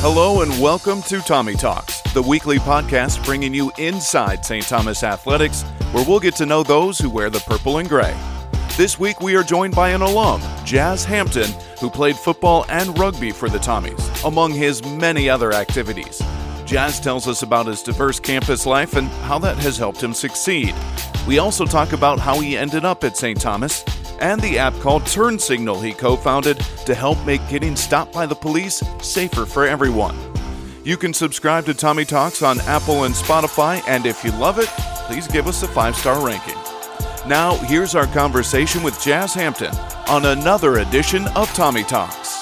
Hello and welcome to Tommy Talks, the weekly podcast bringing you inside St. Thomas athletics, where we'll get to know those who wear the purple and gray. This week we are joined by an alum, Jazz Hampton, who played football and rugby for the Tommies, among his many other activities. Jazz tells us about his diverse campus life and how that has helped him succeed. We also talk about how he ended up at St. Thomas and the app called TurnSignl he co founded to help make getting stopped by the police safer for everyone. You can subscribe to Tommy Talks on Apple and Spotify, and if you love it, please give us a five star ranking. Now, here's our conversation with Jazz Hampton on another edition of Tommy Talks.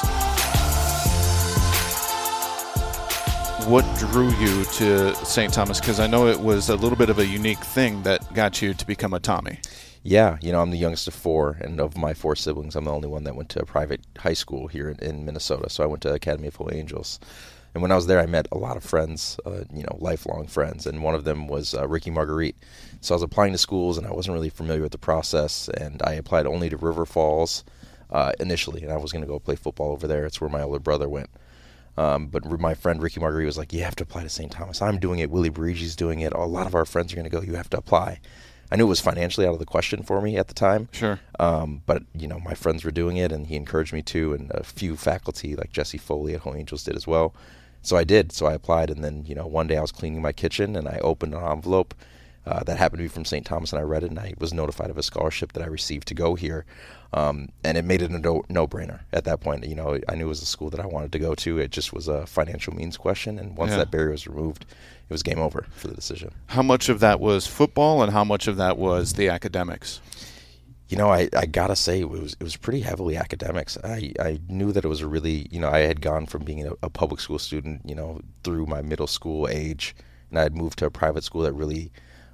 What drew you to St. Thomas? Because I know it was a little bit of a unique thing that got you to become a Tommy. Yeah, you know, I'm the youngest of four, and of my four siblings, I'm the only one that went to a private high school here in, in Minnesota. So I went to Academy of Holy Angels. And when I was there, I met a lot of friends, uh, you know, lifelong friends, and one of them was uh, Ricky Marguerite. So I was applying to schools, and I wasn't really familiar with the process, and I applied only to River Falls uh, initially, and I was going to go play football over there. It's where my older brother went. Um, but my friend Ricky Marguerite was like, "You have to apply to St. Thomas. I'm doing it. Willie Barigi's doing it. A lot of our friends are going to go. You have to apply." I knew it was financially out of the question for me at the time. Sure. Um, but you know, my friends were doing it, and he encouraged me to, and a few faculty like Jesse Foley at Holy Angels did as well. So I did. So I applied, and then you know, one day I was cleaning my kitchen, and I opened an envelope uh, that happened to be from St. Thomas, and I read it, and I was notified of a scholarship that I received to go here. Um, and it made it a no, no-brainer at that point. You know, I knew it was a school that I wanted to go to. It just was a financial means question, and once yeah. that barrier was removed, it was game over for the decision. How much of that was football, and how much of that was the academics? You know, I, I gotta say it was it was pretty heavily academics. I, I knew that it was a really you know I had gone from being a, a public school student you know through my middle school age, and I had moved to a private school that really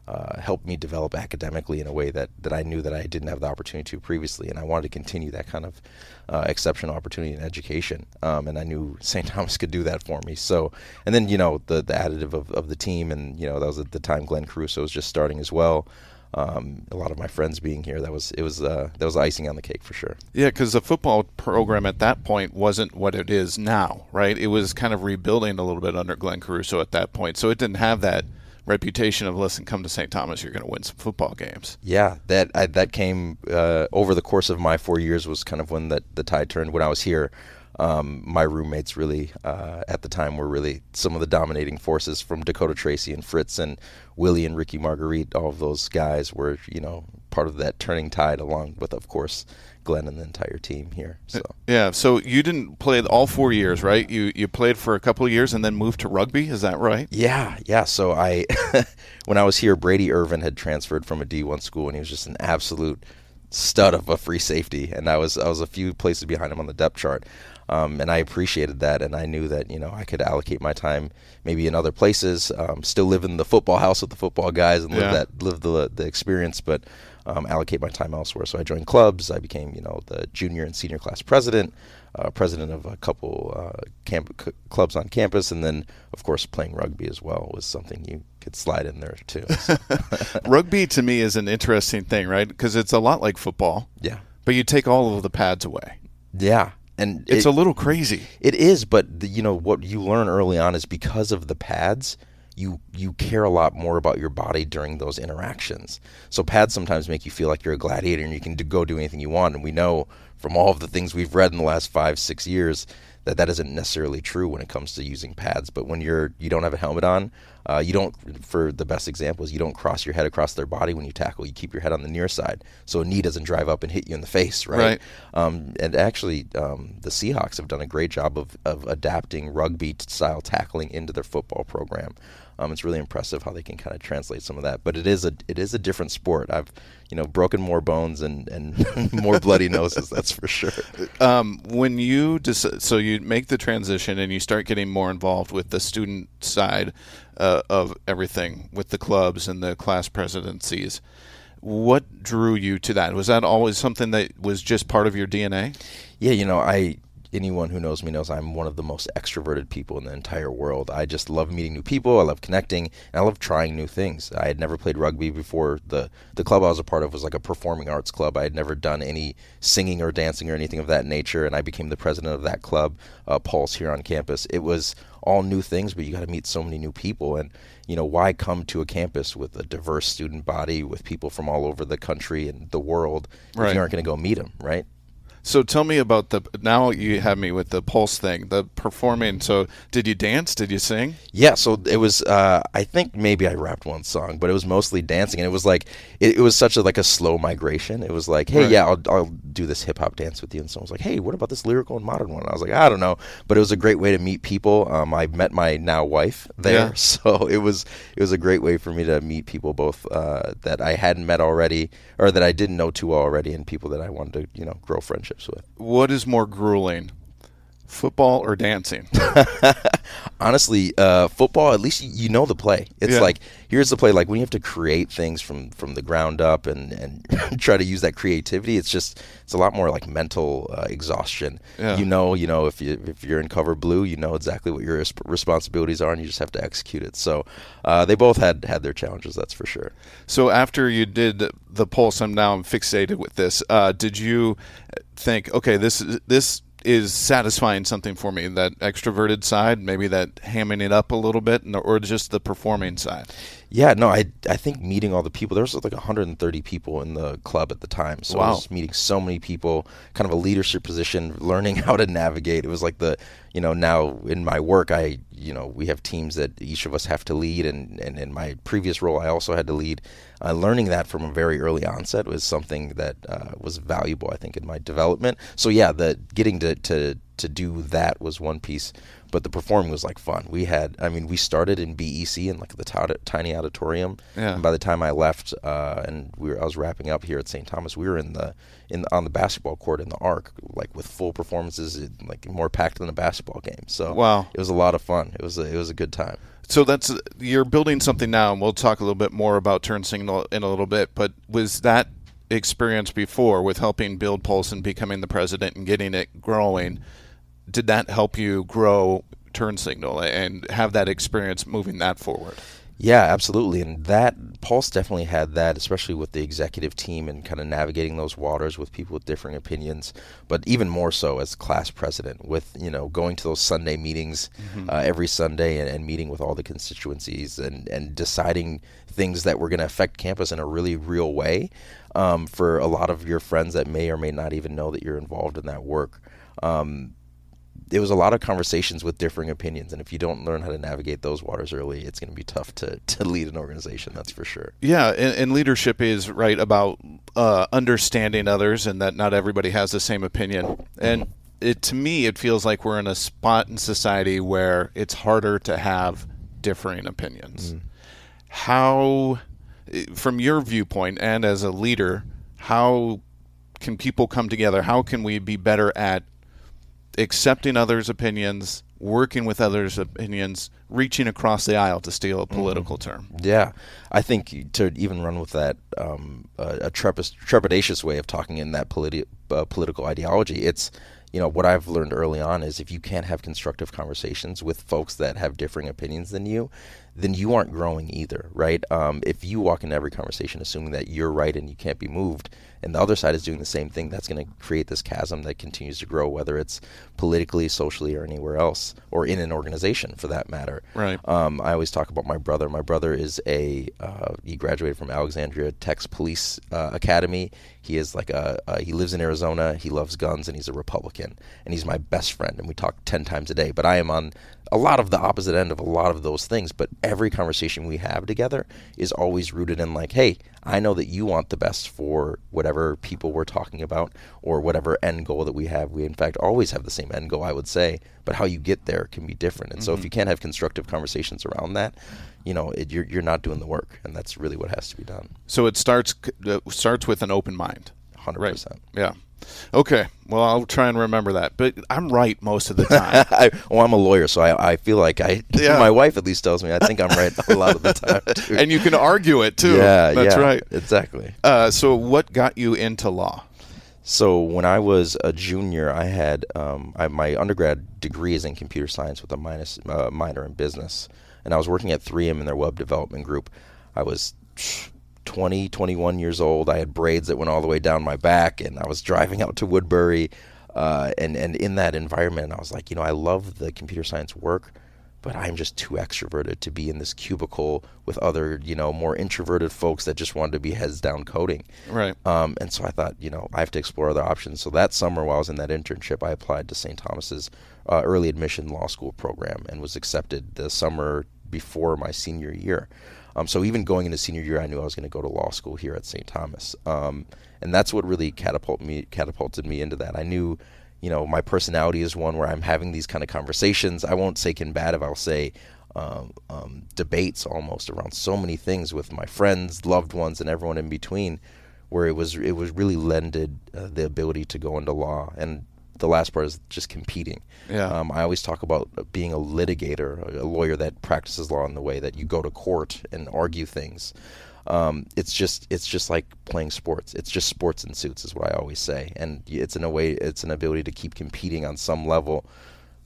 uh, helped me develop academically in a way that, that I knew that I didn't have the opportunity to previously, and I wanted to continue that kind of uh, exceptional opportunity in education. Um, and I knew St. Thomas could do that for me. So, and then you know the the additive of, of the team, and you know that was at the time Glenn Caruso was just starting as well. Um, a lot of my friends being here, that was it was uh, that was icing on the cake for sure. Yeah, because the football program at that point wasn't what it is now, right? It was kind of rebuilding a little bit under Glenn Caruso at that point, so it didn't have that reputation of listen, come to St. Thomas, you're going to win some football games. Yeah, that I, that came uh, over the course of my four years was kind of when that the tide turned. When I was here, um, my roommates really uh, at the time were really some of the dominating forces from Dakota Tracy and Fritz and Willie and Ricky Marguerite. All of those guys were you know part of that turning tide, along with of course Glenn and the entire team here. So yeah, so you didn't play all four years, right? You you played for a couple of years and then moved to rugby. Is that right? Yeah, yeah. So I, when I was here, Brady Irvin had transferred from a D1 school, and he was just an absolute stud of a free safety, and I was I was a few places behind him on the depth chart. Um, and I appreciated that, and I knew that you know I could allocate my time maybe in other places, um, still live in the football house with the football guys and live yeah. that live the the experience, but um, allocate my time elsewhere. So I joined clubs. I became, you know, the junior and senior class president, uh, president of a couple uh, camp c- clubs on campus, and then, of course, playing rugby as well was something you could slide in there too. So. rugby to me is an interesting thing, right? Because it's a lot like football. Yeah. But you take all of the pads away. Yeah. And it's it, a little crazy. It is, but the, you know what you learn early on is because of the pads you you care a lot more about your body during those interactions. So pads sometimes make you feel like you're a gladiator and you can go do anything you want. And we know from all of the things we've read in the last five six years that that isn't necessarily true when it comes to using pads. But when you're you don't have a helmet on, uh, you don't. For the best examples, you don't cross your head across their body when you tackle. You keep your head on the near side, so a knee doesn't drive up and hit you in the face, right? right. Um, and actually, um, the Seahawks have done a great job of of adapting rugby style tackling into their football program. Um, it's really impressive how they can kind of translate some of that. But it is a it is a different sport. I've you know broken more bones and and more bloody noses. That's for sure. Um, when you dec- so you make the transition and you start getting more involved with the student side uh, of everything with the clubs and the class presidencies. What drew you to that? Was that always something that was just part of your DNA? Yeah, you know, I anyone who knows me knows I'm one of the most extroverted people in the entire world. I just love meeting new people. I love connecting, and I love trying new things. I had never played rugby before. the The club I was a part of was like a performing arts club. I had never done any singing or dancing or anything of that nature, and I became the president of that club, uh, Pulse, here on campus. It was all new things, but you got to meet so many new people, and you know why come to a campus with a diverse student body with people from all over the country and the world Right. if you aren't going to go meet them, right? So tell me about the. Now you have me with the pulse thing, the performing. So did you dance? Did you sing? Yeah, so it was. Uh, I think maybe I rapped one song, but it was mostly dancing, and it was like it, it was such a like a slow migration. It was like, hey, Right. yeah, I'll, I'll do this hip hop dance with you, and someone was like, hey, what about this lyrical and modern one? I was like, I don't know, but it was a great way to meet people. Um, I met my now wife there, Yeah. so it was it was a great way for me to meet people both uh, that I hadn't met already, or that I didn't know too well already, and people that I wanted to you know grow friendships with. What is more grueling, football or dancing? honestly, uh, football at least you, you know the play. It's Yeah. like here's the play. Like when you have to create things from from the ground up and and try to use that creativity, it's just it's a lot more like mental uh, exhaustion. Yeah. You know, you know if you if you're in cover blue, you know exactly what your res- responsibilities are, and you just have to execute it. So uh, they both had had their challenges, that's for sure. So after you did the pulse, I'm now fixated with this. Uh, did you think, okay, this is this is satisfying something for me? That extroverted side, maybe that hamming it up a little bit, or just the performing side? Yeah, no, I I think meeting all the people. There was like 130 people in the club at the time, so I was meeting so many people. Kind of a leadership position, learning how to navigate. It was like the you know now in my work, I you know we have teams that each of us have to lead, and and in my previous role, I also had to lead. Uh, learning that from a very early onset was something that uh, was valuable, I think, in my development. So yeah, the getting to to to do that was one piece, but the performing was like fun. We had, I mean, we started in BEC in like the ti- tiny auditorium. Yeah. And by the time I left, uh, and we were, I was wrapping up here at St. Thomas, we were in the in on the basketball court in the Arc, like with full performances, it- like more packed than a basketball game. So Wow. it was a lot of fun. It was a, it was a good time. So that's you're building something now, and we'll talk a little bit more about TurnSignl in a little bit. But was that experience before with helping build Pulse and becoming the president and getting it growing? Did that help you grow TurnSignl and have that experience moving that forward? Yeah, absolutely. And that Pulse definitely had that, especially with the executive team and kind of navigating those waters with people with differing opinions. But even more so as class president, with you know going to those Sunday meetings uh, every Sunday and, and meeting with all the constituencies and and deciding things that were going to affect campus in a really real way um, for a lot of your friends that may or may not even know that you're involved in that work. Um, it was a lot of conversations with differing opinions, and if you don't learn how to navigate those waters early, it's going to be tough to, to lead an organization. That's for sure. Yeah, and, and leadership is right about uh, understanding others, and that not everybody has the same opinion. And it to me, it feels like we're in a spot in society where it's harder to have differing opinions. How, from your viewpoint and as a leader, how can people come together? How can we be better at accepting others' opinions, working with others' opinions, reaching across the aisle to steal a political term? Yeah, I think to even run with that um, uh, a trepid- trepidatious way of talking in that politi- uh, political ideology, it's you know what I've learned early on is if you can't have constructive conversations with folks that have differing opinions than you, then you aren't growing either, right? Um, if you walk into every conversation assuming that you're right and you can't be moved, and the other side is doing the same thing, that's going to create this chasm that continues to grow, whether it's politically, socially, or anywhere else, or in an organization for that matter. Right. Um, I always talk about my brother. My brother is a uh, he graduated from Alexandria Tech's Police uh, Academy. He is like a uh, he lives in Arizona. He loves guns and he's a Republican. And he's my best friend. And we talk ten times a day. But I am on a lot of the opposite end of a lot of those things. But every conversation we have together is always rooted in like, hey, I know that you want the best for whatever people we're talking about or whatever end goal that we have. We in fact always have the same end goal, I would say, but how you get there can be different. And so if you can't have constructive conversations around that, you know, it, you're you're not doing the work, and that's really what has to be done. So it starts uh, starts with an open mind. Hundred Right. percent. Yeah. Okay. Well, I'll try and remember that. But I'm right most of the time. I, well, I'm a lawyer, so I, I feel like I. Yeah. My wife at least tells me I think I'm right a lot of the time. Too. and you can argue it too. yeah, That's yeah, right. Exactly. Uh, so what got you into law? So when I was a junior, I had um, I, my undergrad degree is in computer science with a minus, uh, minor in business, and I was working at 3M in their web development group. I was 20, 21 years old. I had braids that went all the way down my back, and I was driving out to Woodbury, uh, and and in that environment, I was like, you know, I love the computer science work, but I'm just too extroverted to be in this cubicle with other, you know, more introverted folks that just wanted to be heads down coding. Right. Um, and so I thought, you know, I have to explore other options. So that summer, while I was in that internship, I applied to St. Thomas's uh, early admission law school program and was accepted the summer before my senior year. Um, so even going into senior year, I knew I was going to go to law school here at St. Thomas, um, and that's what really catapulted me catapulted me into that. I knew you know, my personality is one where I'm having these kind of conversations. I won't say combative, I'll say um, um, debates almost around so many things with my friends, loved ones, and everyone in between, where it was it was really lended uh, the ability to go into law. And the last part is just competing. Yeah. Um, I always talk about being a litigator, a lawyer that practices law in the way that you go to court and argue things. Um, it's just it's just like playing sports. It's just sports in suits, is what I always say, and it's in a way it's an ability to keep competing on some level.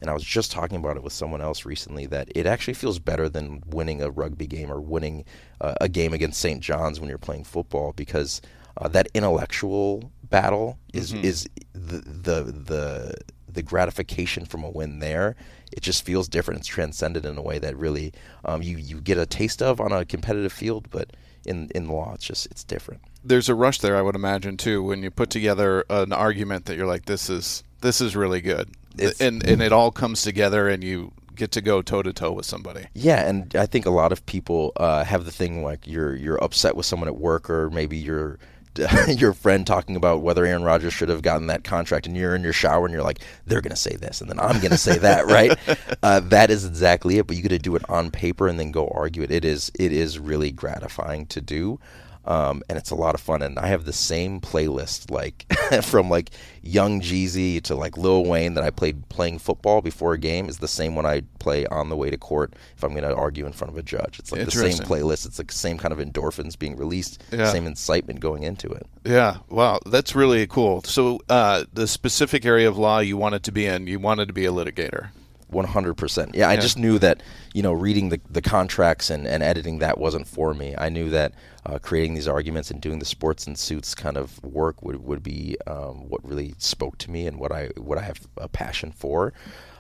And I was just talking about it with someone else recently that it actually feels better than winning a rugby game or winning uh, a game against St. John's when you're playing football because uh, that intellectual battle is mm-hmm. is the the the the gratification from a win there, it just feels different. It's transcended in a way that really um, you you get a taste of on a competitive field, but in in law. It's just it's different. There's a rush there, I would imagine too, when you put together an argument that you're like, this is this is really good, it's, and and it all comes together, and you get to go toe to toe with somebody. Yeah, and I think a lot of people uh, have the thing like you're you're upset with someone at work, or maybe you're your friend talking about whether Aaron Rodgers should have gotten that contract, and you're in your shower and you're like, they're going to say this, and then I'm going to say that, right? Uh, that is exactly it. But you get to do it on paper and then go argue it. It is it is really gratifying to do. Um, and it's a lot of fun. And I have the same playlist, like from like Young Jeezy to like Lil Wayne that I played playing football before a game is the same one I play on the way to court if I'm going to argue in front of a judge. It's like the same playlist. It's like the same kind of endorphins being released, yeah. same incitement going into it. Yeah, wow, that's really cool. So uh, the specific area of law you wanted to be in, you wanted to be a litigator. 100%. Yeah, I yeah. just knew that, you know, reading the, the contracts and, and editing that wasn't for me. I knew that uh, creating these arguments and doing the sports and suits kind of work would, would be um, what really spoke to me and what I what I have a passion for.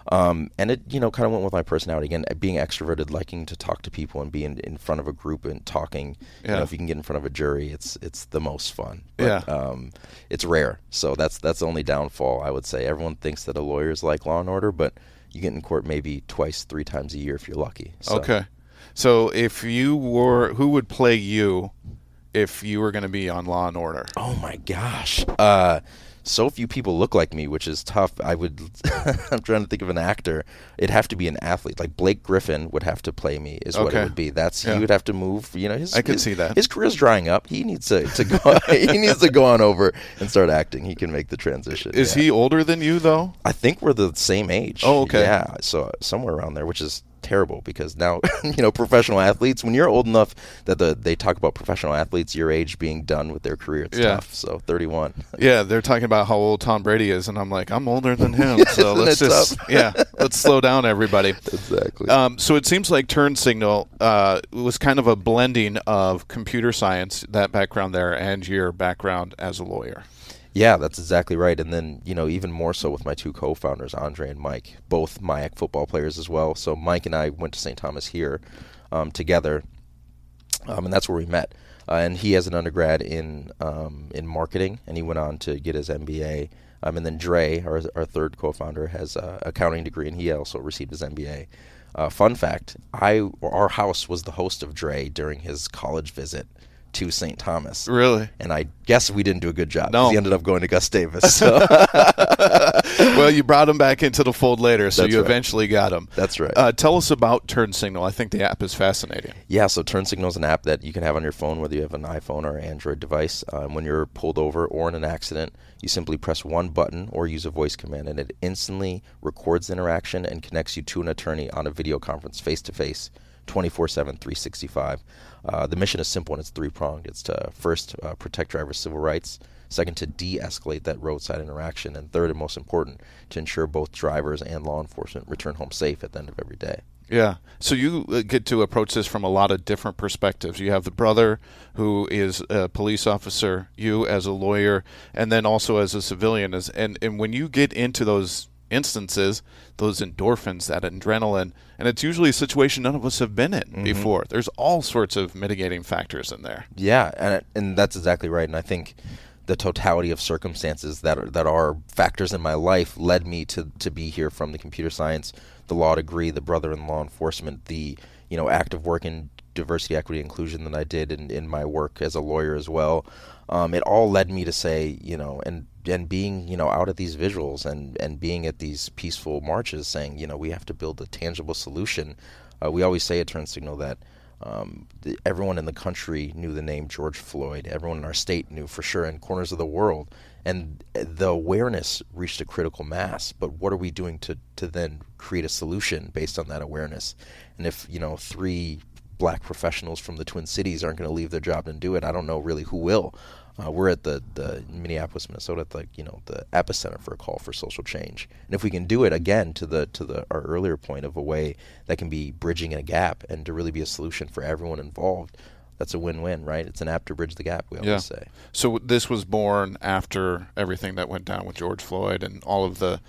Um, and it, you know, kind of went with my personality again, being extroverted, liking to talk to people and be in, in front of a group and talking. Yeah. You know, if you can get in front of a jury, it's it's the most fun. But, yeah. Um, it's rare, so that's that's the only downfall I would say. Everyone thinks that a lawyer is like Law and Order, but you get in court maybe twice, three times a year if you're lucky. So. Okay. So if you were, who would play you if you were going to be on Law and Order? Oh my gosh. Uh, so few people look like me, which is tough. I would, I'm trying to think of an actor. It'd have to be an athlete. Like Blake Griffin would have to play me, is okay. what it would be. That's yeah. he would have to move. You know, his I could his, see that his career's drying up. He needs to, to go. he needs to go on over and start acting. He can make the transition. Is yeah. he older than you though? I think we're the same age. Oh, okay. Yeah, so somewhere around there, which is terrible because now you know professional athletes when you're old enough that the they talk about professional athletes your age being done with their career it's yeah. tough. So 31 yeah they're talking about how old Tom Brady is and I'm like I'm older than him so let's just yeah let's slow down everybody. Exactly. Um, so it seems like TurnSignl uh, was kind of a blending of computer science that background there and your background as a lawyer yeah, that's exactly right. And then, you know, even more so with my two co founders, Andre and Mike, both MIAC football players as well. So Mike and I went to St. Thomas here um, together, um, and that's where we met. Uh, and he has an undergrad in um, in marketing, and he went on to get his MBA. Um, and then Dre, our, our third co-founder, has an accounting degree, and he also received his MBA. Uh, fun fact: I our house was the host of Dre during his college visit to St. Thomas. Really? And I guess we didn't do a good job. No. He ended up going to Gustavus. So. well, you brought him back into the fold later, so That's you right. eventually got him. That's right. Uh, tell us about TurnSignl. I think the app is fascinating. Yeah, so TurnSignl is an app that you can have on your phone, whether you have an iPhone or Android device. Um, when you're pulled over or in an accident, you simply press one button or use a voice command, and it instantly records the interaction and connects you to an attorney on a video conference face to face 24 7, 365. Uh, the mission is simple and it's three pronged. It's to first uh, protect drivers' civil rights, second, to de escalate that roadside interaction, and third, and most important, to ensure both drivers and law enforcement return home safe at the end of every day. Yeah. So you uh, get to approach this from a lot of different perspectives. You have the brother who is a police officer, you as a lawyer, and then also as a civilian. As and, and when you get into those instances, those endorphins, that adrenaline, and it's usually a situation none of us have been in mm-hmm. before. There's all sorts of mitigating factors in there. Yeah, and and that's exactly right. And I think the totality of circumstances that are, that are factors in my life led me to to be here from the computer science, the law degree, the brother in law enforcement, the you know active work in diversity, equity, inclusion that I did in, in my work as a lawyer as well. Um, it all led me to say, you know, and and being, you know, out at these visuals and and being at these peaceful marches, saying, you know, we have to build a tangible solution. Uh, we always say at TurnSignl that um, the, everyone in the country knew the name George Floyd. Everyone in our state knew for sure, in corners of the world, and the awareness reached a critical mass. But what are we doing to to then create a solution based on that awareness? And if you know three black professionals from the Twin Cities aren't going to leave their job and do it, I don't know really who will. Uh, we're at the, the Minneapolis, Minnesota, at the you know the epicenter for a call for social change. And if we can do it again to the to the our earlier point of a way that can be bridging a gap and to really be a solution for everyone involved, that's a win-win, right? It's an app to bridge the gap. We always yeah. say. So this was born after everything that went down with George Floyd and all of the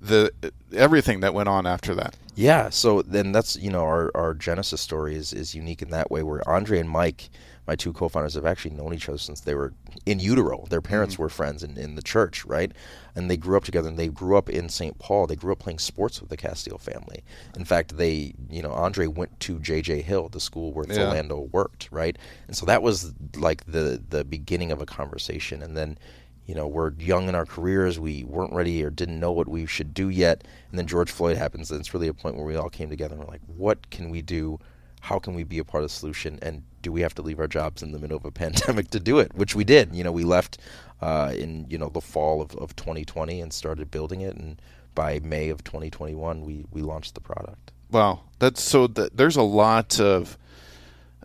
the everything that went on after that. Yeah, so then that's you know our, our genesis story is, is unique in that way where Andre and Mike, my two co-founders, have actually known each other since they were in utero. Their parents mm-hmm. were friends in, in the church, right? And they grew up together. And they grew up in St. Paul. They grew up playing sports with the Castile family. In fact, they you know Andre went to J.J. Hill, the school where yeah. Philando worked, right? And so that was like the the beginning of a conversation. And then you know, we're young in our careers, we weren't ready or didn't know what we should do yet. And then George Floyd happens, and it's really a point where we all came together and we're like, what can we do? How can we be a part of the solution? And do we have to leave our jobs in the middle of a pandemic to do it? Which we did. You know, we left uh, in, you know, the fall of, of 2020 and started building it. And by May of 2021, we, we launched the product. Wow. That's so, th- there's a lot of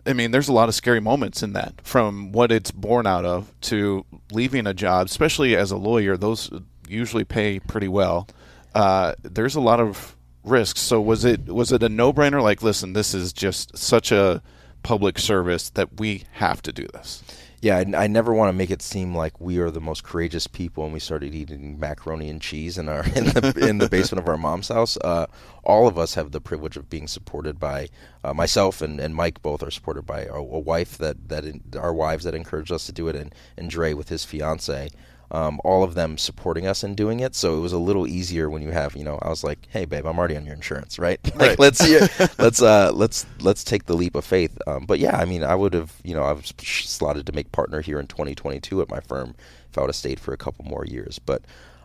I mean, there's a lot of scary moments in that, from what it's born out of to leaving a job, especially as a lawyer. Those usually pay pretty well. Uh, there's a lot of risks. So was it was it a no brainer? Like, listen, this is just such a public service that we have to do this yeah, I, I never want to make it seem like we are the most courageous people and we started eating macaroni and cheese in our in the in the basement of our mom's house. Uh, all of us have the privilege of being supported by uh, myself and, and Mike. Both are supported by a, a wife that that in, our wives that encouraged us to do it, and and Dre with his fiance um, all of them supporting us in doing it. So it was a little easier when you have, you know, I was like, "Hey, babe, I'm already on your insurance, right? like, right. let's let's uh, let's let's take the leap of faith." Um, but yeah, I mean, I would have, you know, I was slotted to make partner here in 2022 at my firm if I would have stayed for a couple more years. But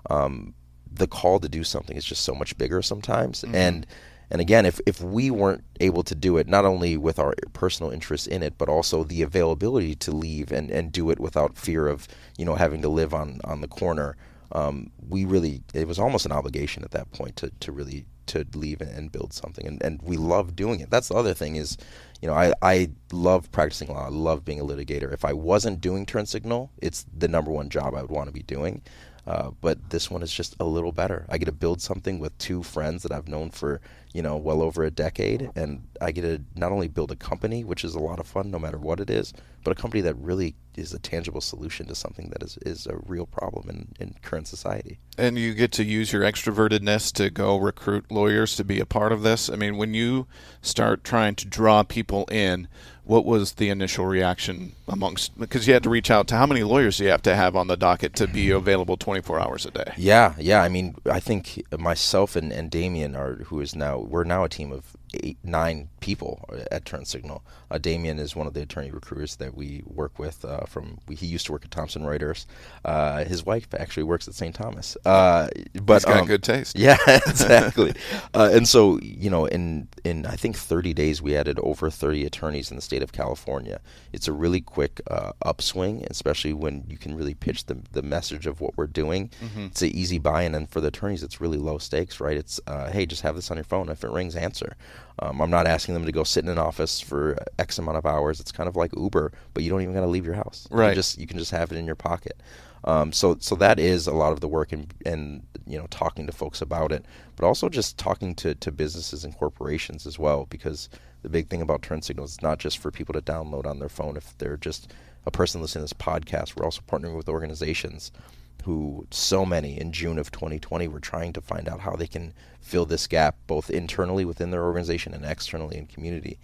um, the call to do something is just so much bigger sometimes, mm-hmm. and and again, if, if we weren't able to do it, not only with our personal interest in it, but also the availability to leave and, and do it without fear of, you know, having to live on, on the corner, um, we really, it was almost an obligation at that point to, to really to leave and build something. And, and we love doing it. That's the other thing is, you know, I, I love practicing law. I love being a litigator. If I wasn't doing TurnSignl, it's the number one job I would want to be doing. Uh, but this one is just a little better. I get to build something with two friends that I've known for you know well over a decade, and I get to not only build a company, which is a lot of fun no matter what it is, but a company that really is a tangible solution to something that is, is a real problem in, in current society. And you get to use your extrovertedness to go recruit lawyers to be a part of this. I mean, when you start trying to draw people in what was the initial reaction amongst because you had to reach out to how many lawyers do you have to have on the docket to be available 24 hours a day? Yeah yeah i mean i think myself and, and damien are who is now we're now a team of eight nine people at TurnSignl uh, damien is one of the attorney recruiters that we work with uh, from he used to work at Thomson Reuters. Uh, his wife actually works at St. Thomas. Uh, but He's got um, good taste. Yeah, exactly. uh, and so you know, in in I think 30 days, we added over 30 attorneys in the state of California. It's a really quick uh, upswing, especially when you can really pitch the the message of what we're doing. It's an easy buy-in, and for the attorneys, it's really low stakes, right? It's uh, hey, just have this on your phone. If it rings, answer. Um, I'm not asking them to go sit in an office for X amount of hours. It's kind of like Uber, but you don't even got to leave your house. Right. can just you can just have it in your pocket. Um, so so that is a lot of the work and and you know talking to folks about it, but also just talking to, to businesses and corporations as well because the big thing about TurnSignl's is not just for people to download on their phone if they're just a person listening to this podcast. We're also partnering with organizations who so many in June of 2020 were trying to find out how they can fill this gap both internally within their organization and externally in community.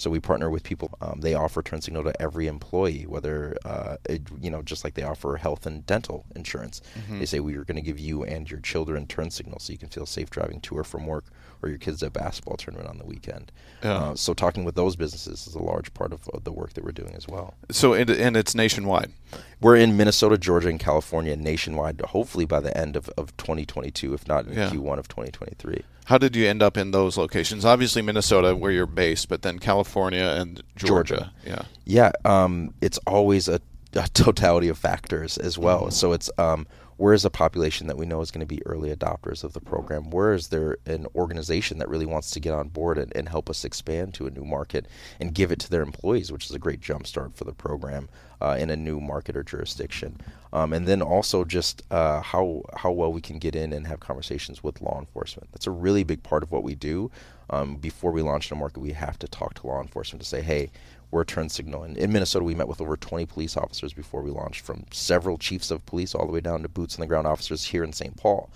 So we partner with people. Um, they offer TurnSignl to every employee, whether uh, it, you know, just like they offer health and dental insurance. They say we are going to give you and your children TurnSignl, so you can feel safe driving to or from work, or your kids at basketball tournament on the weekend. Yeah. Uh, so talking with those businesses is a large part of, of the work that we're doing as well. So and, and it's nationwide. We're in Minnesota, Georgia, and California nationwide, hopefully by the end of, of 2022, if not in Yeah. Q1 of 2023. How did you end up in those locations? Obviously Minnesota, where you're based, but then California and Georgia. Yeah. Yeah, um, it's always a, a totality of factors as well. So it's um, where is a population that we know is going to be early adopters of the program? Where is there an organization that really wants to get on board and, and help us expand to a new market and give it to their employees, which is a great jumpstart for the program uh, in a new market or jurisdiction. Um, and then also just uh, how how well we can get in and have conversations with law enforcement. That's a really big part of what we do. Um, before we launch in a market, we have to talk to law enforcement to say, hey, we're a TurnSignl. And in Minnesota, we met with over 20 police officers before we launched, from several chiefs of police all the way down to boots on the ground officers here in St. Paul,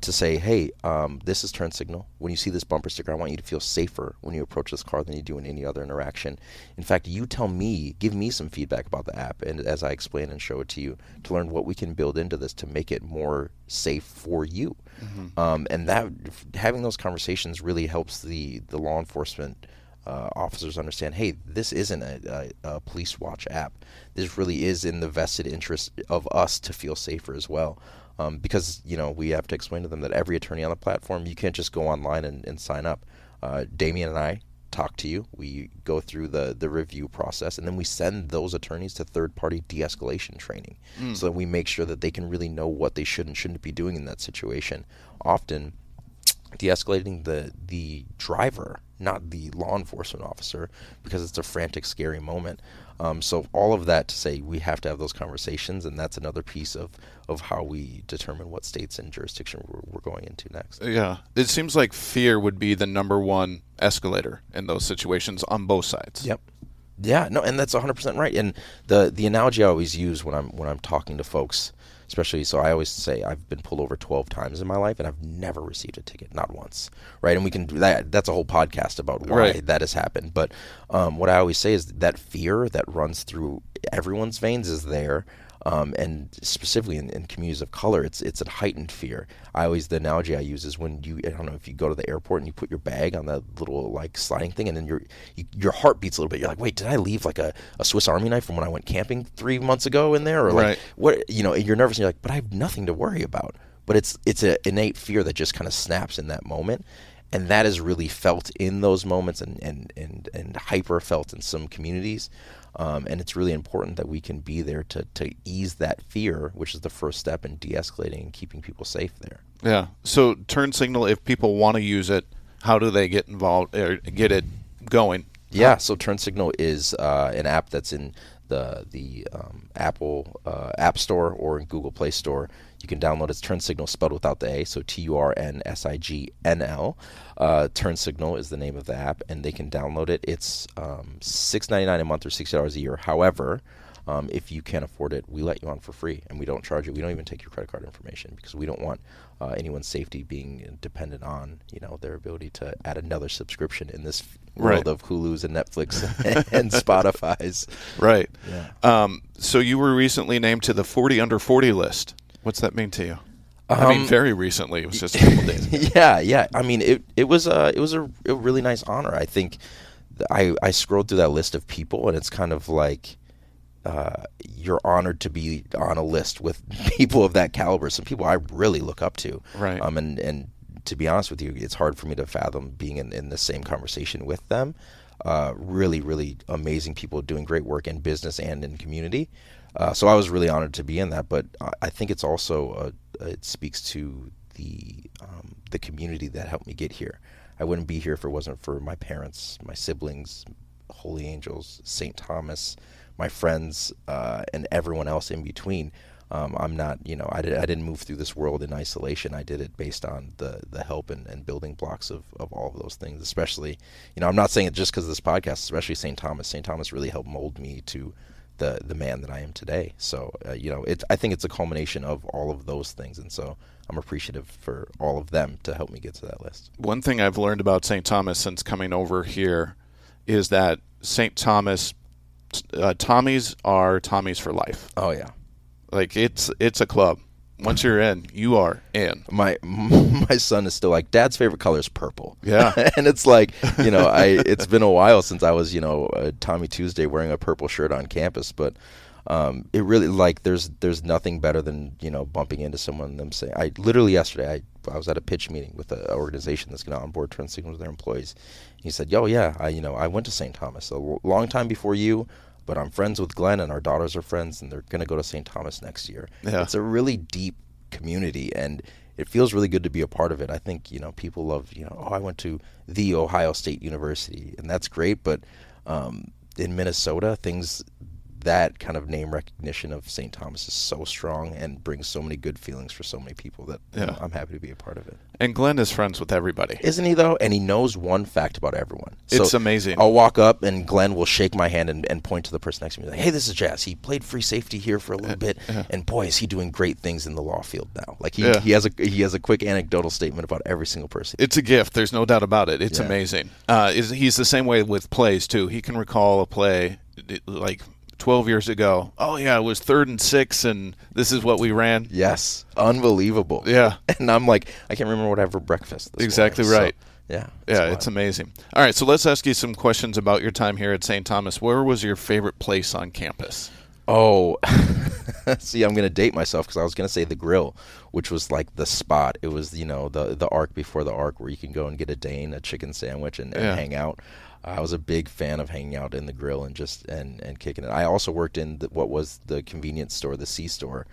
to say, hey, um, this is TurnSignl. When you see this bumper sticker, I want you to feel safer when you approach this car than you do in any other interaction. In fact, you tell me, give me some feedback about the app, and as I explain and show it to you, to learn what we can build into this to make it more safe for you. Um, and that having those conversations really helps the the law enforcement uh, officers understand, hey, this isn't a, a, a police watch app. This really is in the vested interest of us to feel safer as well. Um, because you know we have to explain to them that every attorney on the platform, you can't just go online and, and sign up. Uh, Damien and I talk to you. We go through the the review process, and then we send those attorneys to third party de escalation training, so that we make sure that they can really know what they should and shouldn't be doing in that situation. Often, de-escalating the the driver, not the law enforcement officer, because it's a frantic, scary moment. Um, so all of that to say, we have to have those conversations, and that's another piece of of how we determine what states and jurisdiction we're, we're going into next. Yeah. It seems like fear would be the number one escalator in those situations on both sides. Yep. Yeah, no, and that's 100% right. And the the analogy I always use when I'm when I'm talking to folks, especially so I always say I've been pulled over 12 times in my life and I've never received a ticket, not once. Right? And we can do that that's a whole podcast about why Right. that has happened. But um, what I always say is that fear that runs through everyone's veins is there. Um, and specifically in, in communities of color, it's it's a heightened fear. I always the analogy I use is when you I don't know if you go to the airport and you put your bag on that little like sliding thing, and then your you, your heart beats a little bit. You're like, wait, did I leave like a, a Swiss Army knife from when I went camping three months ago in there, or like Right. what? You know, you're nervous and you're like, but I have nothing to worry about. But it's it's an innate fear that just kind of snaps in that moment. And that is really felt in those moments and, and, and, and hyper felt in some communities. Um, and it's really important that we can be there to, to ease that fear, which is the first step in de escalating and keeping people safe there. Yeah. So TurnSignl, if people want to use it, how do they get involved or get it going? Yeah, so TurnSignl is uh, an app that's in the the um, Apple uh, App Store or in Google Play Store. You can download it. It's Turn Signal spelled without the A, so T U R N S I G N L. Uh, TurnSignl is the name of the app, and they can download it. It's um, six ninety nine a month or sixty dollars a year. However, um, if you can't afford it, we let you on for free, and we don't charge you. We don't even take your credit card information because we don't want uh, anyone's safety being dependent on you know their ability to add another subscription in this world Right. of Hulu's and Netflix and Spotify's. Right. Yeah. Um, so you were recently named to the 40 under 40 list. What's that mean to you? I mean, Um, very recently. It was just a couple days. yeah, yeah. I mean, it it was a it was a, a really nice honor. I think I I scrolled through that list of people, and it's kind of like uh, you're honored to be on a list with people of that caliber. Some people I really look up to. Right. Um, and and to be honest with you, it's hard for me to fathom being in, in the same conversation with them. Uh, really, really amazing people doing great work in business and in community. Uh, so I was really honored to be in that. But I think it's also uh, it speaks to the um, the community that helped me get here. I wouldn't be here if it wasn't for my parents, my siblings, Holy Angels, St. Thomas, my friends, uh, and everyone else in between. Um, I'm not, you know, I, did, I didn't move through this world in isolation. I did it based on the, the help and, and building blocks of, of all of those things, especially, you know, I'm not saying it just because of this podcast, especially St. Thomas. St. Thomas really helped mold me to the, the man that I am today. So, uh, you know, it, I think it's a culmination of all of those things. And so I'm appreciative for all of them to help me get to that list. One thing I've learned about St. Thomas since coming over here is that St. Thomas, uh, Tommies are Tommies for life. Oh, yeah. Like it's it's a club. Once you're in, you are in. My my son is still like dad's favorite color is purple. Yeah, and it's like you know I it's been a while since I was you know Tommy Tuesday wearing a purple shirt on campus, but um, it really like there's there's nothing better than you know bumping into someone and them saying I literally yesterday I I was at a pitch meeting with an organization that's going to onboard TurnSignls with their employees. He said, "Yo, yeah, I you know I went to St. Thomas a long time before you." But I'm friends with Glenn and our daughters are friends and they're going to go to St. Thomas next year. Yeah. It's a really deep community and it feels really good to be a part of it. I think, you know, people love, you know, oh, I went to the Ohio State University and that's great, but um, in Minnesota, things that kind of name recognition of St. Thomas is so strong and brings so many good feelings for so many people that yeah. you know, I'm happy to be a part of it. And Glenn is friends with everybody. Isn't he, though? And he knows one fact about everyone. So it's amazing. I'll walk up and Glenn will shake my hand and, and point to the person next to me and like, hey, this is Jazz. He played free safety here for a little bit. Yeah. And boy, is he doing great things in the law field now. Like he, yeah. he has a he has a quick anecdotal statement about every single person. It's a gift. There's no doubt about it. It's amazing. Uh, is, he's the same way with plays, too. He can recall a play like 12 years ago. Oh yeah, it was third and six, and this is what we ran. Yes, unbelievable. Yeah, and I'm like, I can't remember what I had for breakfast. exactly morning, right. So, yeah, yeah, it's amazing. All right, so let's ask you some questions about your time here at St. Thomas. Where was your favorite place on campus? Oh, see, I'm gonna date myself because I was gonna say the grill, which was like the spot. It was you know the the arc before the arc where you can go and get a Dane, a chicken sandwich, and, and yeah. hang out. I was a big fan of hanging out in the grill and just and, and kicking it. I also worked in the, what was the convenience store, the C store,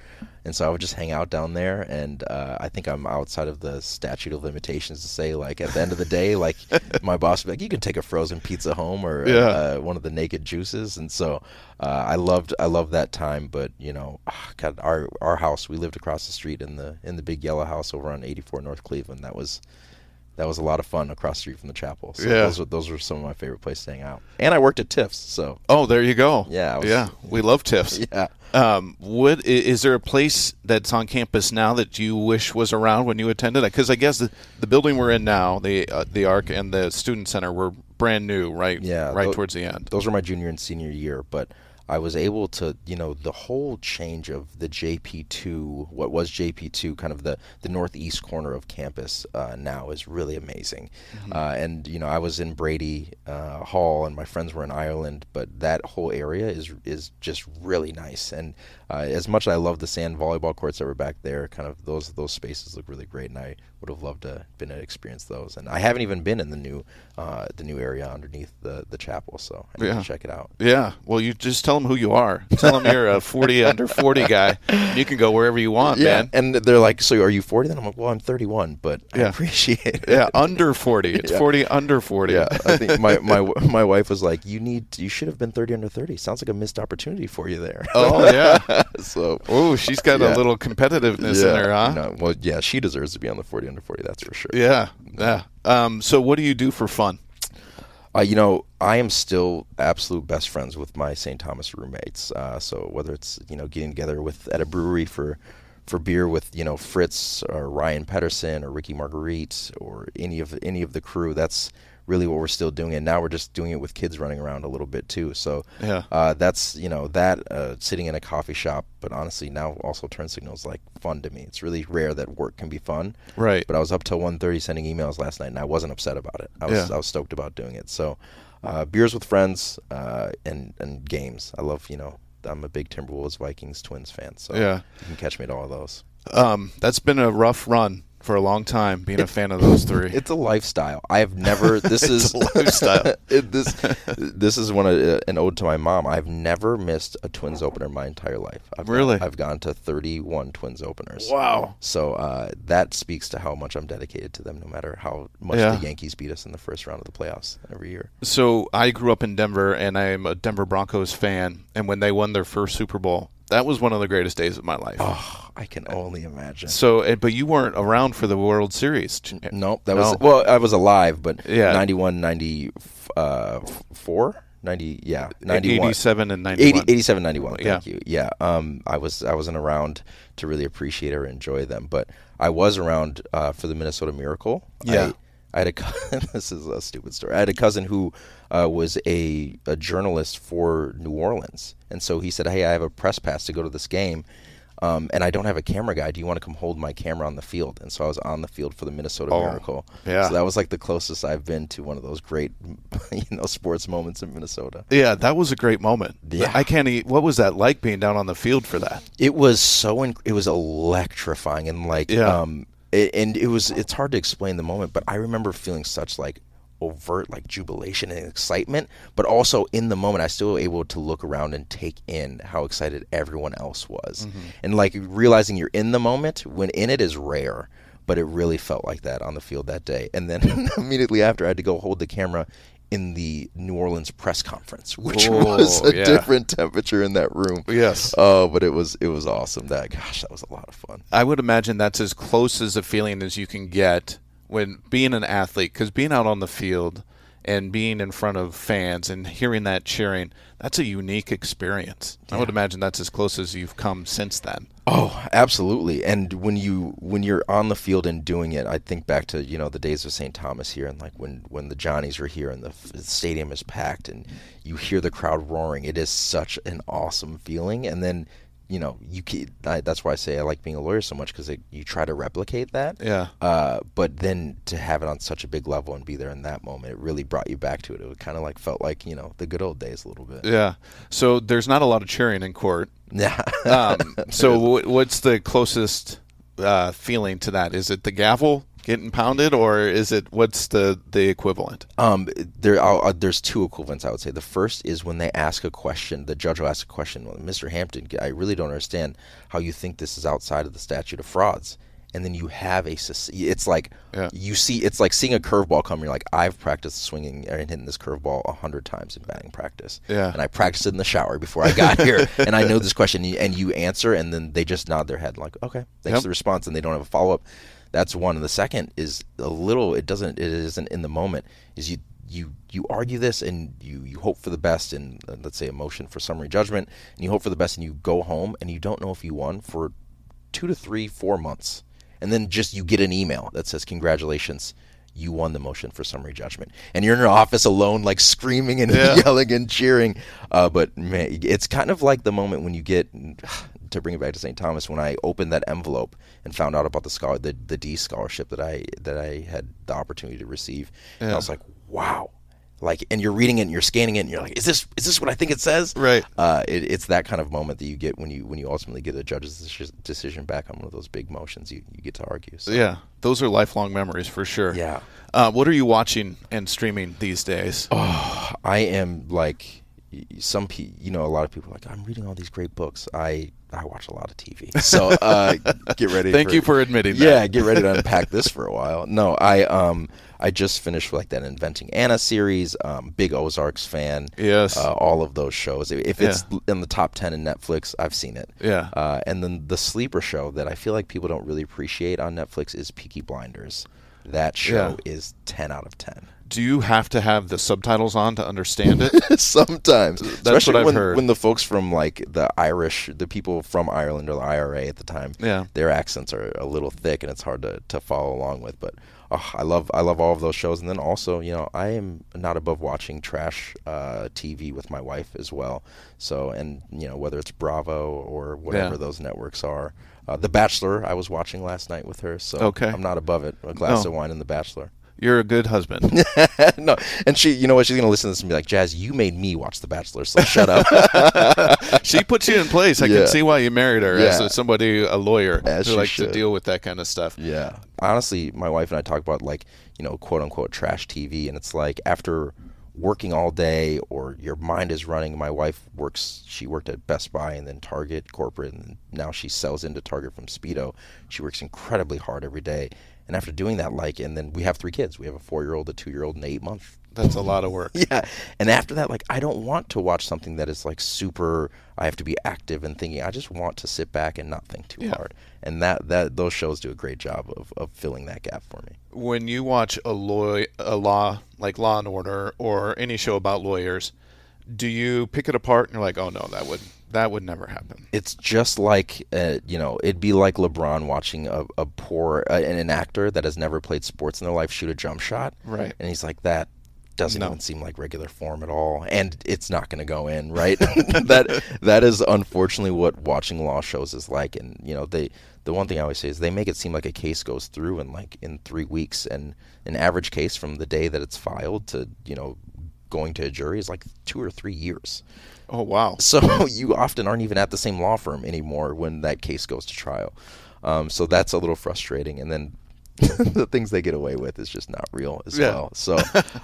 and so I would just hang out down there. And uh, I think I'm outside of the statute of limitations to say like at the end of the day, like my boss would be like, you can take a frozen pizza home or yeah. uh, one of the naked juices. And so uh, I loved I loved that time. But you know, ah, God, our our house we lived across the street in the in the big yellow house over on 84 North Cleveland. That was that was a lot of fun across the street from the chapel. So yeah. those were, those are some of my favorite places to hang out. And I worked at Tiff's, so oh, there you go. Yeah, was, yeah, we love Tiff's. Yeah. Um, would is there a place that's on campus now that you wish was around when you attended? Because I guess the, the building we're in now, the uh, the Arc and the Student Center, were brand new, right? Yeah, right towards the end. Those were my junior and senior year, but I was able to, you know, the whole change of the JP2, what was JP2, kind of the, the northeast corner of campus uh, now is really amazing. Mm-hmm. Uh, and, you know, I was in Brady uh, Hall and my friends were in Ireland, but that whole area is is just really nice. And uh, as much as I love the sand volleyball courts that were back there, kind of those those spaces look really great. And I would have loved to been to experience those. And I haven't even been in the new uh, the new area underneath the the chapel, so I need yeah. to check it out. Yeah. Well, you just tell them who you are. Tell them you're a 40 under 40 guy. You can go wherever you want, yeah. man. And they're like, "So are you 40?" Then I'm like, "Well, I'm 31, but yeah. I appreciate it." Yeah, under 40. It's yeah. 40 under 40. Yeah. I think my my my wife was like, "You need you should have been 30 under 30. Sounds like a missed opportunity for you there." Oh yeah. so. Oh, she's got a little competitiveness in her, huh? No, well, yeah, she deserves to be on the 40 under 40. That's for sure. Yeah. Yeah. Um, so, what do you do for fun? Uh, you know, I am still absolute best friends with my St. Thomas roommates. Uh, so whether it's you know getting together with at a brewery for for beer with you know Fritz or Ryan Pedersen or Ricky Marguerite or any of any of the crew, that's really what we're still doing. And now we're just doing it with kids running around a little bit too. So yeah, uh, that's you know that uh, sitting in a coffee shop. But honestly, now also TurnSignl's like fun to me. It's really rare that work can be fun. Right. But I was up till 1.30 sending emails last night, and I wasn't upset about it. I was yeah. I was stoked about doing it. So uh, beers with friends uh, and and games. I love you know I'm a big Timberwolves, Vikings, Twins fan. So Yeah. you can catch me at all of those. Um, that's been a rough run for a long time. Being a fan of those three. It's a lifestyle. I have never. This is a lifestyle. it, this this is one of, uh, an ode to my mom. I've never missed a Twins opener my entire life. I've Really? Gone, I've gone to 31 Twins openers. wow. So uh, that speaks to how much I'm dedicated to them, no matter how much Yeah. the Yankees beat us in the first round of the playoffs every year. So I grew up in Denver, and I'm a Denver Broncos fan. And when they won their first Super Bowl, that was one of the greatest days of my life. Oh, I can only imagine. So, eh, but you weren't around for the World Series. Nope, that No. was well. I was alive, but Yeah. 91, 94, 90, yeah, 91. 87 and 80, 87, 91. Thank Yeah. you. Yeah. Um, I was I wasn't around to really appreciate or enjoy them, but I was around uh, for the Minnesota Miracle. Yeah. I, I had a this is a stupid story. I had a cousin who uh, was a, a journalist for New Orleans, and so he said, "Hey, I have a press pass to go to this game." Um, and I don't have a camera guy. Do you want to come hold my camera on the field? And so I was on the field for the Minnesota Oh, Miracle. yeah. So that was like the closest I've been to one of those great, you know, sports moments in Minnesota. Yeah, that was a great moment. Yeah. I can't. e what was that like being down on the field for that? It was so inc- it was electrifying and like Yeah. um it, and it was it's hard to explain the moment, but I remember feeling such like overt like jubilation and excitement, but also in the moment I still able to look around and take in how excited everyone else was. Mm-hmm. And like realizing you're in the moment when in it is rare. But it really felt like that on the field that day. And then immediately after, I had to go hold the camera in the New Orleans press conference, which Oh, was a yeah. different temperature in that room. Yes. Oh, but it was it was awesome. That gosh, that was a lot of fun. I would imagine that's as close as a feeling as you can get when being an athlete, because being out on the field and being in front of fans and hearing that cheering, that's a unique experience. I would imagine that's as close as you've come since then. Oh, absolutely. And when you when you're on the field and doing it, I think back to you know the days of St. Thomas here, and like when when the Johnnies were here and the, the stadium is packed and you hear the crowd roaring. It is such an awesome feeling. And then you know you can, I, that's why I say I like being a lawyer so much because you try to replicate that. Yeah. Uh, but then to have it on such a big level and be there in that moment, it really brought you back to it. It kind of like felt like you know the good old days a little bit. Yeah. So there's not a lot of cheering in court. Yeah. Um, so wh- what's the closest uh, feeling to that? Is it the gavel getting pounded, or is it what's the the equivalent? Um, there, I'll, uh, there's two equivalents. I would say the first is when they ask a question. The judge will ask a question. Well, Mr. Hampton, I really don't understand how you think this is outside of the statute of frauds. And then you have a. It's like Yeah. you see. It's like seeing a curveball come. You're like, I've practiced swinging and hitting this curveball a hundred times in batting practice. Yeah. And I practiced it in the shower before I got here, and I know this question. and you- And you answer, and then they just nod their head like, okay, thanks Yep. for the response, and they don't have a follow up. That's one. And the second is a little. It doesn't. It isn't in the moment. Is you you you argue this and you you hope for the best in uh, let's say a motion for summary judgment, and you hope for the best, and you go home and you don't know if you won for two to three, four months, and then just you get an email that says congratulations. You won the motion for summary judgment, and you're in your office alone, like screaming and Yeah. yelling and cheering. Uh, but man, it's kind of like the moment when you get to bring it back to St. Thomas when I opened that envelope and found out about the scholar, the, the D scholarship that I that I had the opportunity to receive. And I was like, wow. Like, and you're reading it and you're scanning it and you're like, is this is this what I think it says? Right. Uh, it, it's that kind of moment that you get when you when you ultimately get a judge's decision back on one of those big motions you, you get to argue. So, Yeah, those are lifelong memories for sure. Yeah. Uh, what are you watching and streaming these days? Oh, I am like some pe- you know a lot of people are like I'm reading all these great books. I I watch a lot of TV. So uh, get ready. Thank you for admitting that. Yeah, get ready to unpack this for a while. No, I um I just finished like that Inventing Anna series. Um, big Ozarks fan. Yes. Uh, all of those shows. If it's in the top ten in Netflix, I've seen it. Yeah. Uh, and then the sleeper show that I feel like people don't really appreciate on Netflix is Peaky Blinders. That show is ten out of ten. Do you have to have the subtitles on to understand it? Sometimes, especially what I've when, heard. when the folks from like the Irish, the people from Ireland or the IRA at the time, Yeah. their accents are a little thick and it's hard to, to follow along with. But oh, I love I love all of those shows, and then also you know I am not above watching trash uh, TV with my wife as well. So and you know whether it's Bravo or whatever Yeah. those networks are. Uh, the Bachelor I was watching last night with her, so Okay. I'm not above it. A glass No. of wine and The Bachelor. You're a good husband. no, and she, you know what? She's gonna listen to this and be like, "Jazz, you made me watch The Bachelor, so shut up." she puts you in place. I Yeah. can see why you married her Yeah. a, somebody, a lawyer As who likes to deal with that kind of stuff. Yeah. Honestly, my wife and I talk about like, you know, quote unquote trash TV and it's like after working all day or your mind is running, my wife works she worked at Best Buy and then Target corporate and now she sells into Target from Speedo. She works incredibly hard every day. And after doing that like and then we have three kids. We have a 4-year-old, a 2-year-old and an 8-month That's a lot of work. yeah. And after that, like, I don't want to watch something that is like super. I have to be active and thinking. I just want to sit back and not think too Yeah. hard. And that that those shows do a great job of, of filling that gap for me. When you watch a law, a law like Law and Order or any show about lawyers, do you pick it apart and you're like, oh no, that would that would never happen? It's just like uh, you know, it'd be like LeBron watching a, a poor uh, an, actor that has never played sports in their life shoot a jump shot, Right. And he's like that. Doesn't No. even seem like regular form at all, and it's not going to go in, right? that that is unfortunately what watching law shows is like, and you know they. The one thing I always say is they make it seem like a case goes through in like in three weeks, and an average case from the day that it's filed to you know going to a jury is like two or three years. Oh wow. So you often aren't even at the same law firm anymore when that case goes to trial. Um, so that's a little frustrating. And then the things they get away with is just not real as Yeah. well. So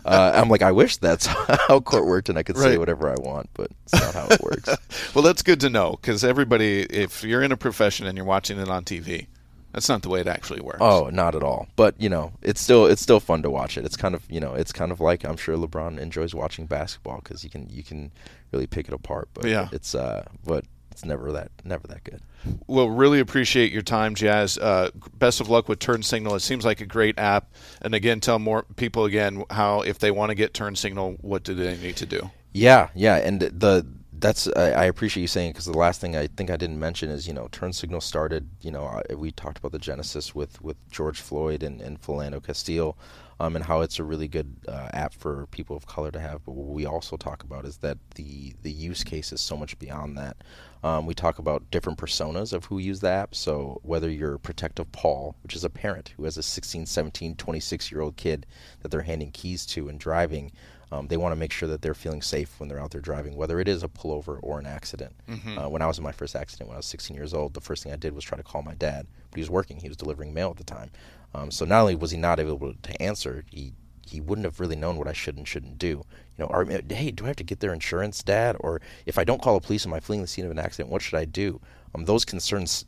uh, I'm like, I wish that's how court worked and I could say whatever I want, but it's not how it works. Well, that's good to know because everybody, if you're in a profession and you're watching it on TV, that's not the way it actually works. Oh, not at all. But you know, it's still it's still fun to watch it. It's kind of you know, it's kind of like I'm sure LeBron enjoys watching basketball because you can you can really pick it apart. But Yeah. it's uh, but it's never that never that good. Well, really appreciate your time, Jazz. Uh, best of luck with TurnSignl. It seems like a great app. And again, tell more people again how if they want to get TurnSignl, what do they need to do? Yeah, yeah, and the that's I, I appreciate you saying because the last thing I think I didn't mention is you know TurnSignl started you know I, we talked about the genesis with with George Floyd and and Philando Castile, um, and how it's a really good uh, app for people of color to have. But what we also talk about is that the the use case is so much beyond that. Um, we talk about different personas of who use the app. So whether you're protective Paul, which is a parent who has a 16, 17, 26 year old kid that they're handing keys to and driving. Um, they want to make sure that they're feeling safe when they're out there driving, whether it is a pullover or an accident. Uh, when I was in my first accident when I was 16 years old, the first thing I did was try to call my dad, but he was working. He was delivering mail at the time. Um, so not only was he not able to answer, he he wouldn't have really known what I should and shouldn't do. You know, are, hey, do I have to get their insurance, Dad? Or if I don't call the police, am I fleeing the scene of an accident? What should I do? Um, those concerns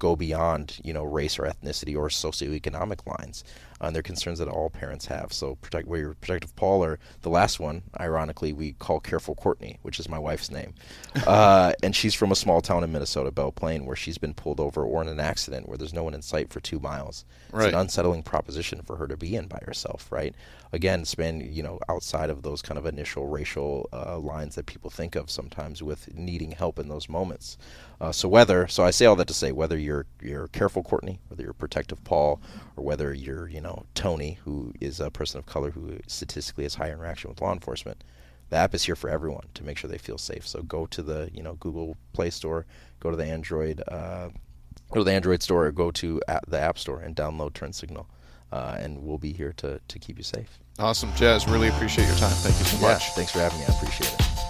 go beyond you know race or ethnicity or socioeconomic lines. Uh, and they're concerns that all parents have. So protect where you're protective Paul or the last one, ironically, we call careful Courtney, which is my wife's name, uh, and she's from a small town in Minnesota, Belle Plaine, where she's been pulled over or in an accident where there's no one in sight for two miles. It's an unsettling proposition for her to be in by herself, right? Again, span you know outside of those kind of initial racial uh, lines that people think of sometimes with needing help in those moments. Uh, so whether so I say all that to say whether you're you're you're careful Courtney, whether you're protective Paul, or whether you're you know Tony, who is a person of color who statistically has higher interaction with law enforcement. The app is here for everyone to make sure they feel safe. So go to the you know Google Play Store, go to the Android uh, go to the Android store or go to the App Store and download TurnSignl, uh, and we'll be here to, to keep you safe. Awesome, Jazz. Really appreciate your time. Thank you so much. Yeah, thanks for having me. I appreciate it.